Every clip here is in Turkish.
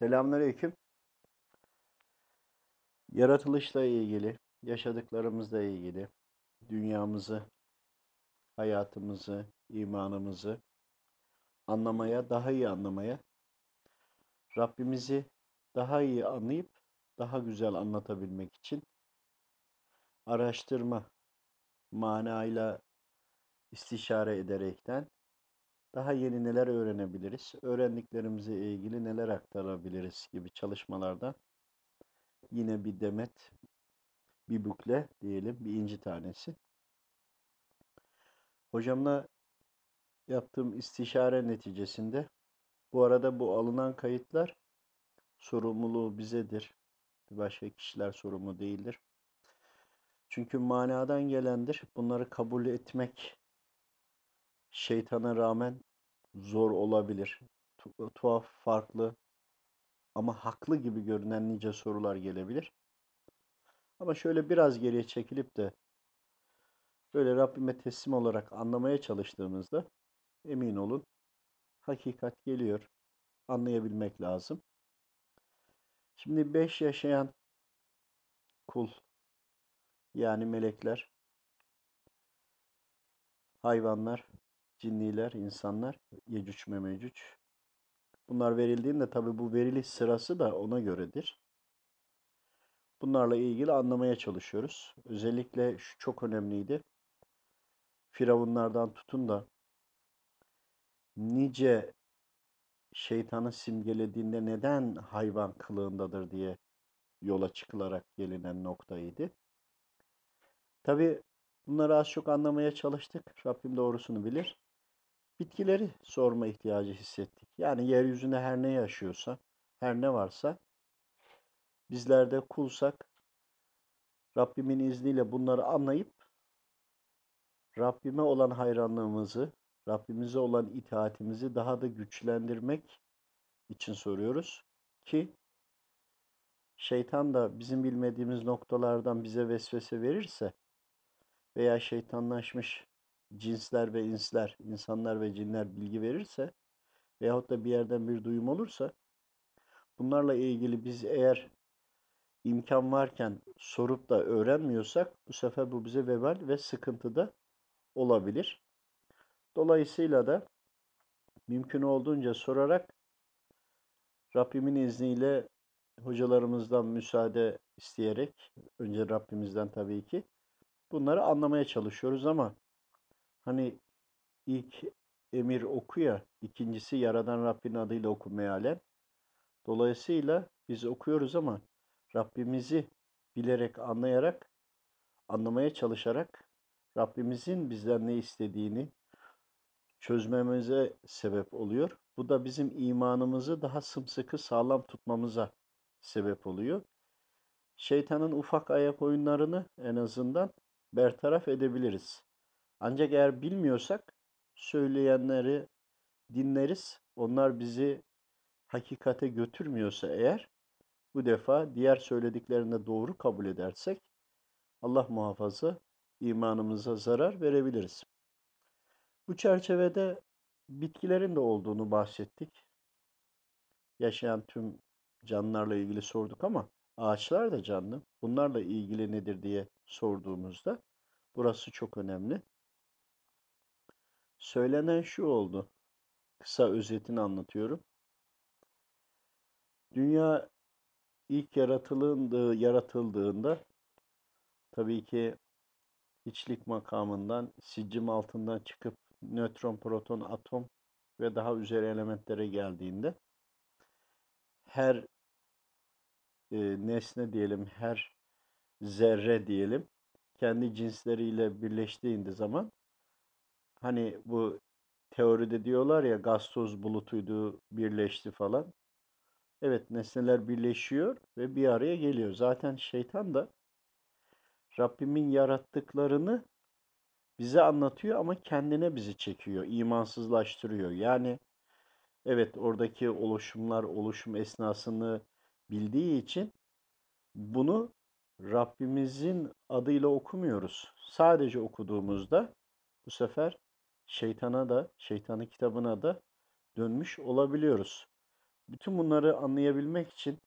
Selamünaleyküm. Yaratılışla ilgili, yaşadıklarımızla ilgili, dünyamızı, hayatımızı, imanımızı anlamaya, daha iyi anlamaya, Rabbimizi daha iyi anlayıp daha güzel anlatabilmek için araştırma, manayla istişare ederekten daha yeni neler öğrenebiliriz, öğrendiklerimize ilgili neler aktarabiliriz gibi çalışmalarda yine bir demet, bir bukle diyelim, bir inci tanesi. Hocamla yaptığım istişare neticesinde bu arada bu alınan kayıtlar sorumluluğu bizedir. Başka kişiler sorumlu değildir. Çünkü manadan gelendir. Bunları kabul etmek şeytana rağmen zor olabilir. Tu- tuhaf, farklı ama haklı gibi görünen nice sorular gelebilir. Ama şöyle biraz geriye çekilip de böyle Rabbime teslim olarak anlamaya çalıştığımızda emin olun hakikat geliyor. Anlayabilmek lazım. Şimdi beş yaşayan kul yani melekler, hayvanlar, cinniler, insanlar, Yecüc ve. Bunlar verildiğinde tabi bu veriliş sırası da ona göredir. Bunlarla ilgili anlamaya çalışıyoruz. Özellikle şu çok önemliydi. Firavunlardan tutun da nice şeytanı simgelediğinde neden hayvan kılığındadır diye yola çıkılarak gelinen noktaydı. Tabi bunları az çok anlamaya çalıştık. Rabbim doğrusunu bilir. Bitkileri sorma ihtiyacı hissettik. Yani yeryüzünde her ne yaşıyorsa, her ne varsa bizler de kulsak Rabbimin izniyle bunları anlayıp Rabbime olan hayranlığımızı, Rabbimize olan itaatimizi daha da güçlendirmek için soruyoruz ki şeytan da bizim bilmediğimiz noktalardan bize vesvese verirse veya şeytanlaşmış cinsler ve insler, insanlar ve cinler bilgi verirse veyahut da bir yerden bir duyum olursa bunlarla ilgili biz eğer imkan varken sorup da öğrenmiyorsak bu sefer bu bize vebal ve sıkıntı da olabilir. Dolayısıyla da mümkün olduğunca sorarak Rabbimin izniyle hocalarımızdan müsaade isteyerek önce Rabbimizden tabii ki bunları anlamaya çalışıyoruz ama hani ilk emir oku ya, ikincisi Yaradan Rabbin adıyla oku mealen. Dolayısıyla biz okuyoruz ama Rabbimizi bilerek, anlayarak, anlamaya çalışarak Rabbimizin bizden ne istediğini çözmemize sebep oluyor. Bu da bizim imanımızı daha sımsıkı sağlam tutmamıza sebep oluyor. Şeytanın ufak ayak oyunlarını en azından bertaraf edebiliriz. Ancak eğer bilmiyorsak söyleyenleri dinleriz. Onlar bizi hakikate götürmüyorsa eğer bu defa diğer söylediklerini doğru kabul edersek Allah muhafaza imanımıza zarar verebiliriz. Bu çerçevede bitkilerin de olduğunu bahsettik. Yaşayan tüm canlılarla ilgili sorduk ama ağaçlar da canlı. Bunlarla ilgili nedir diye sorduğumuzda burası çok önemli. Söylenen şu oldu. Kısa özetini anlatıyorum. Dünya ilk yaratıldığında, yaratıldığında tabii ki hiçlik makamından siccim altından çıkıp nötron, proton, atom ve daha üzeri elementlere geldiğinde her e, nesne diyelim, her zerre diyelim kendi cinsleriyle birleştiğinde zaman hani bu teoride diyorlar ya gaz toz bulutuydu birleşti falan. Evet nesneler birleşiyor ve bir araya geliyor. Zaten şeytan da Rabbimin yarattıklarını bize anlatıyor ama kendine bizi çekiyor, imansızlaştırıyor. Yani evet oradaki oluşumlar, oluşum esnasını bildiği için bunu Rabbimizin adıyla okumuyoruz. Sadece okuduğumuzda bu sefer şeytana da, şeytanın kitabına da dönmüş olabiliyoruz. Bütün bunları anlayabilmek için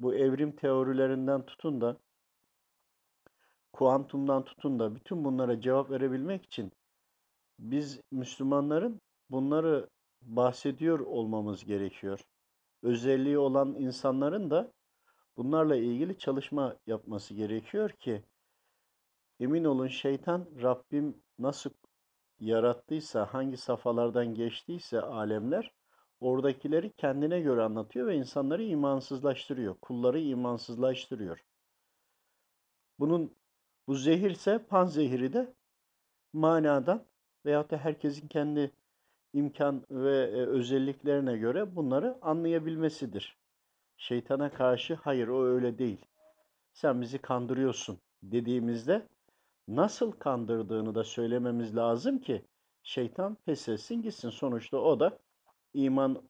bu evrim teorilerinden tutun da kuantumdan tutun da bütün bunlara cevap verebilmek için biz Müslümanların bunları bahsediyor olmamız gerekiyor. Özelliği olan insanların da bunlarla ilgili çalışma yapması gerekiyor ki emin olun şeytan Rabbim nasıl yarattıysa, hangi safhalardan geçtiyse alemler oradakileri kendine göre anlatıyor ve insanları imansızlaştırıyor. Kulları imansızlaştırıyor. Bunun bu zehirse pan zehiri de manadan veyahut da herkesin kendi imkan ve e, özelliklerine göre bunları anlayabilmesidir. Şeytana karşı hayır o öyle değil. Sen bizi kandırıyorsun dediğimizde nasıl kandırdığını da söylememiz lazım ki şeytan pes etsin gitsin. Sonuçta o da iman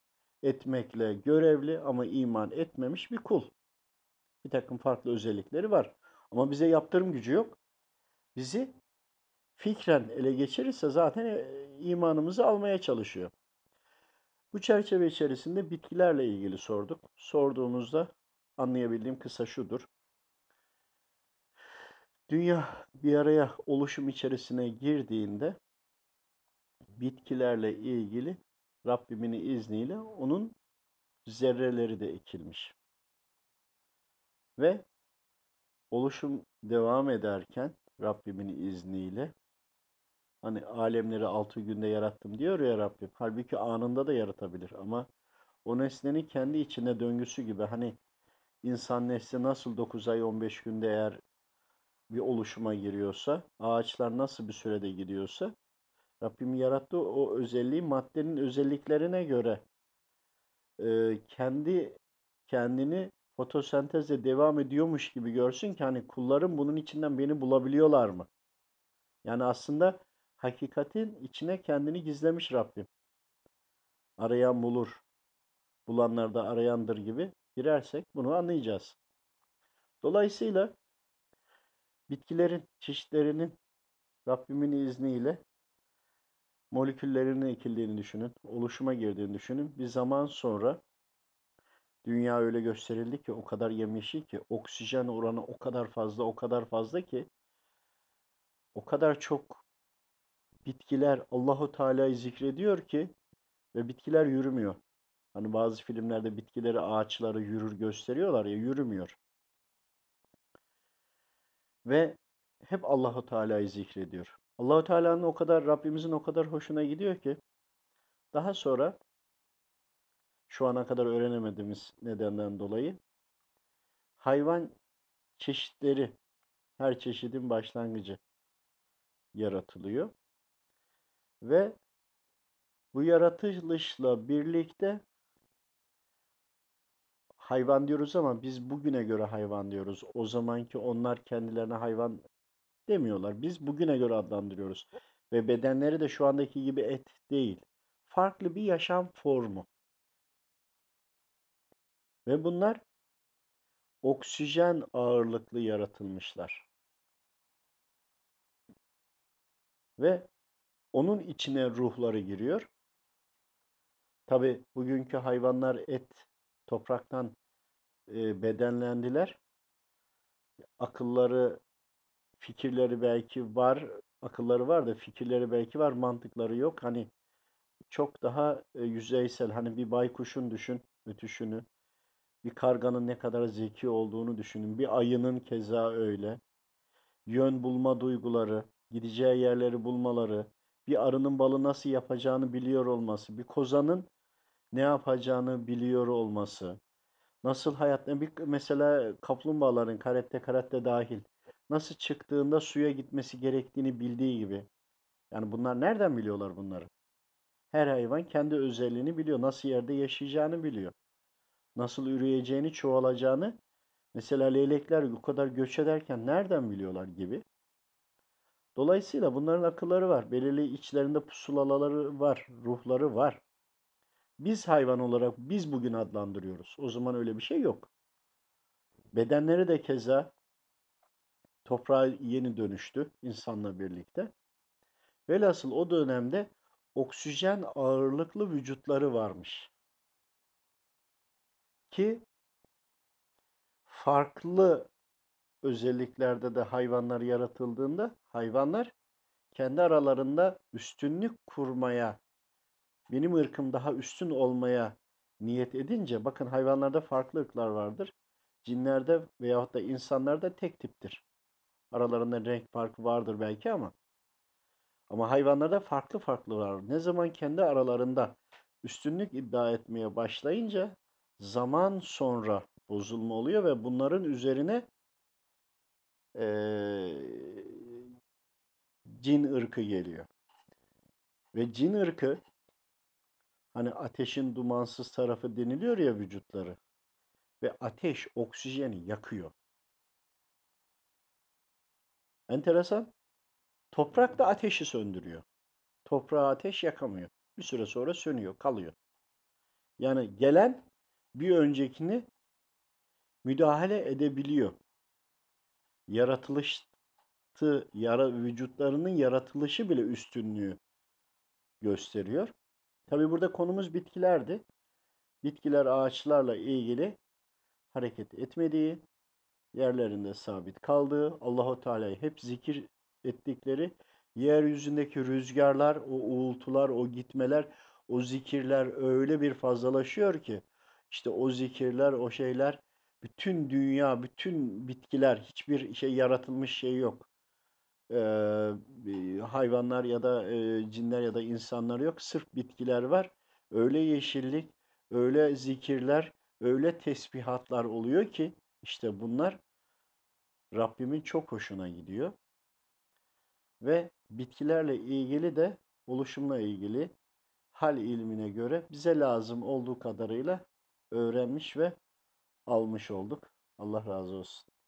etmekle görevli ama iman etmemiş bir kul. Bir takım farklı özellikleri var. Ama bize yaptırım gücü yok. Bizi fikren ele geçirirse zaten e, imanımızı almaya çalışıyor. Bu çerçeve içerisinde bitkilerle ilgili sorduk. Sorduğumuzda anlayabildiğim kısa şudur. Dünya bir araya oluşum içerisine girdiğinde bitkilerle ilgili Rabbimin izniyle onun zerreleri de ekilmiş. Ve oluşum devam ederken Rabbimin izniyle hani alemleri altı günde yarattım diyor ya Rabbim. Halbuki anında da yaratabilir ama o nesnenin kendi içine döngüsü gibi hani insan nesli nasıl 9 ay 15 günde eğer bir oluşuma giriyorsa, ağaçlar nasıl bir sürede gidiyorsa Rabbim yarattığı o özelliği maddenin özelliklerine göre e, kendi kendini fotosentezle devam ediyormuş gibi görsün ki hani kullarım bunun içinden beni bulabiliyorlar mı? Yani aslında hakikatin içine kendini gizlemiş Rabbim. Arayan bulur. Bulanlar da arayandır gibi girersek bunu anlayacağız. Dolayısıyla bitkilerin çeşitlerinin Rabbimin izniyle moleküllerinin ekildiğini düşünün, oluşuma girdiğini düşünün. Bir zaman sonra dünya öyle gösterildi ki o kadar yemyeşil ki oksijen oranı o kadar fazla o kadar fazla ki o kadar çok bitkiler Allahu Teala'yı zikrediyor ki ve bitkiler yürümüyor. Hani bazı filmlerde bitkileri, ağaçları yürür gösteriyorlar ya yürümüyor. Ve hep Allahu Teala'yı zikrediyor. Allahu Teala'nın o kadar Rabbimizin o kadar hoşuna gidiyor ki daha sonra şu ana kadar öğrenemediğimiz nedenden dolayı hayvan çeşitleri her çeşidin başlangıcı yaratılıyor. Ve bu yaratılışla birlikte hayvan diyoruz ama biz bugüne göre hayvan diyoruz. O zamanki onlar kendilerine hayvan demiyorlar. Biz bugüne göre adlandırıyoruz. Ve bedenleri de şu andaki gibi et değil. Farklı bir yaşam formu. Ve bunlar oksijen ağırlıklı yaratılmışlar. Ve onun içine ruhları giriyor. Tabi bugünkü hayvanlar et, topraktan e, bedenlendiler. Akılları, fikirleri belki var, akılları var da fikirleri belki var, mantıkları yok. Hani çok daha e, yüzeysel, hani bir baykuşun düşün, ötüşünü, bir karganın ne kadar zeki olduğunu düşünün, bir ayının keza öyle. Yön bulma duyguları, gideceği yerleri bulmaları, bir arının balı nasıl yapacağını biliyor olması, bir kozanın ne yapacağını biliyor olması, nasıl hayatta bir mesela kaplumbağaların karette karette dahil nasıl çıktığında suya gitmesi gerektiğini bildiği gibi. Yani bunlar nereden biliyorlar bunları? Her hayvan kendi özelliğini biliyor. Nasıl yerde yaşayacağını biliyor. Nasıl üreyeceğini, çoğalacağını. Mesela leylekler bu kadar göç ederken nereden biliyorlar gibi. Dolayısıyla bunların akılları var. Belirli içlerinde pusulaları var, ruhları var. Biz hayvan olarak biz bugün adlandırıyoruz. O zaman öyle bir şey yok. Bedenleri de keza toprağa yeni dönüştü insanla birlikte. Velhasıl o dönemde oksijen ağırlıklı vücutları varmış. ki farklı özelliklerde de hayvanlar yaratıldığında hayvanlar kendi aralarında üstünlük kurmaya, benim ırkım daha üstün olmaya niyet edince bakın hayvanlarda farklı ırklar vardır. Cinlerde veyahut da insanlarda tek tiptir. Aralarında renk farkı vardır belki ama ama hayvanlarda farklı farklı var. Ne zaman kendi aralarında üstünlük iddia etmeye başlayınca zaman sonra bozulma oluyor ve bunların üzerine eee, cin ırkı geliyor. Ve cin ırkı hani ateşin dumansız tarafı deniliyor ya vücutları. Ve ateş oksijeni yakıyor. Enteresan. Toprak da ateşi söndürüyor. Toprağı ateş yakamıyor. Bir süre sonra sönüyor, kalıyor. Yani gelen bir öncekini müdahale edebiliyor. Yaratılış yara, vücutlarının yaratılışı bile üstünlüğü gösteriyor. Tabi burada konumuz bitkilerdi. Bitkiler ağaçlarla ilgili hareket etmediği, yerlerinde sabit kaldığı, Allahu Teala'yı hep zikir ettikleri, yeryüzündeki rüzgarlar, o uğultular, o gitmeler, o zikirler öyle bir fazlalaşıyor ki işte o zikirler, o şeyler bütün dünya, bütün bitkiler, hiçbir şey yaratılmış şey yok. Ee, hayvanlar ya da e, cinler ya da insanlar yok. Sırf bitkiler var. Öyle yeşillik, öyle zikirler, öyle tesbihatlar oluyor ki işte bunlar Rabbimin çok hoşuna gidiyor. Ve bitkilerle ilgili de oluşumla ilgili hal ilmine göre bize lazım olduğu kadarıyla öğrenmiş ve almış olduk. Allah razı olsun.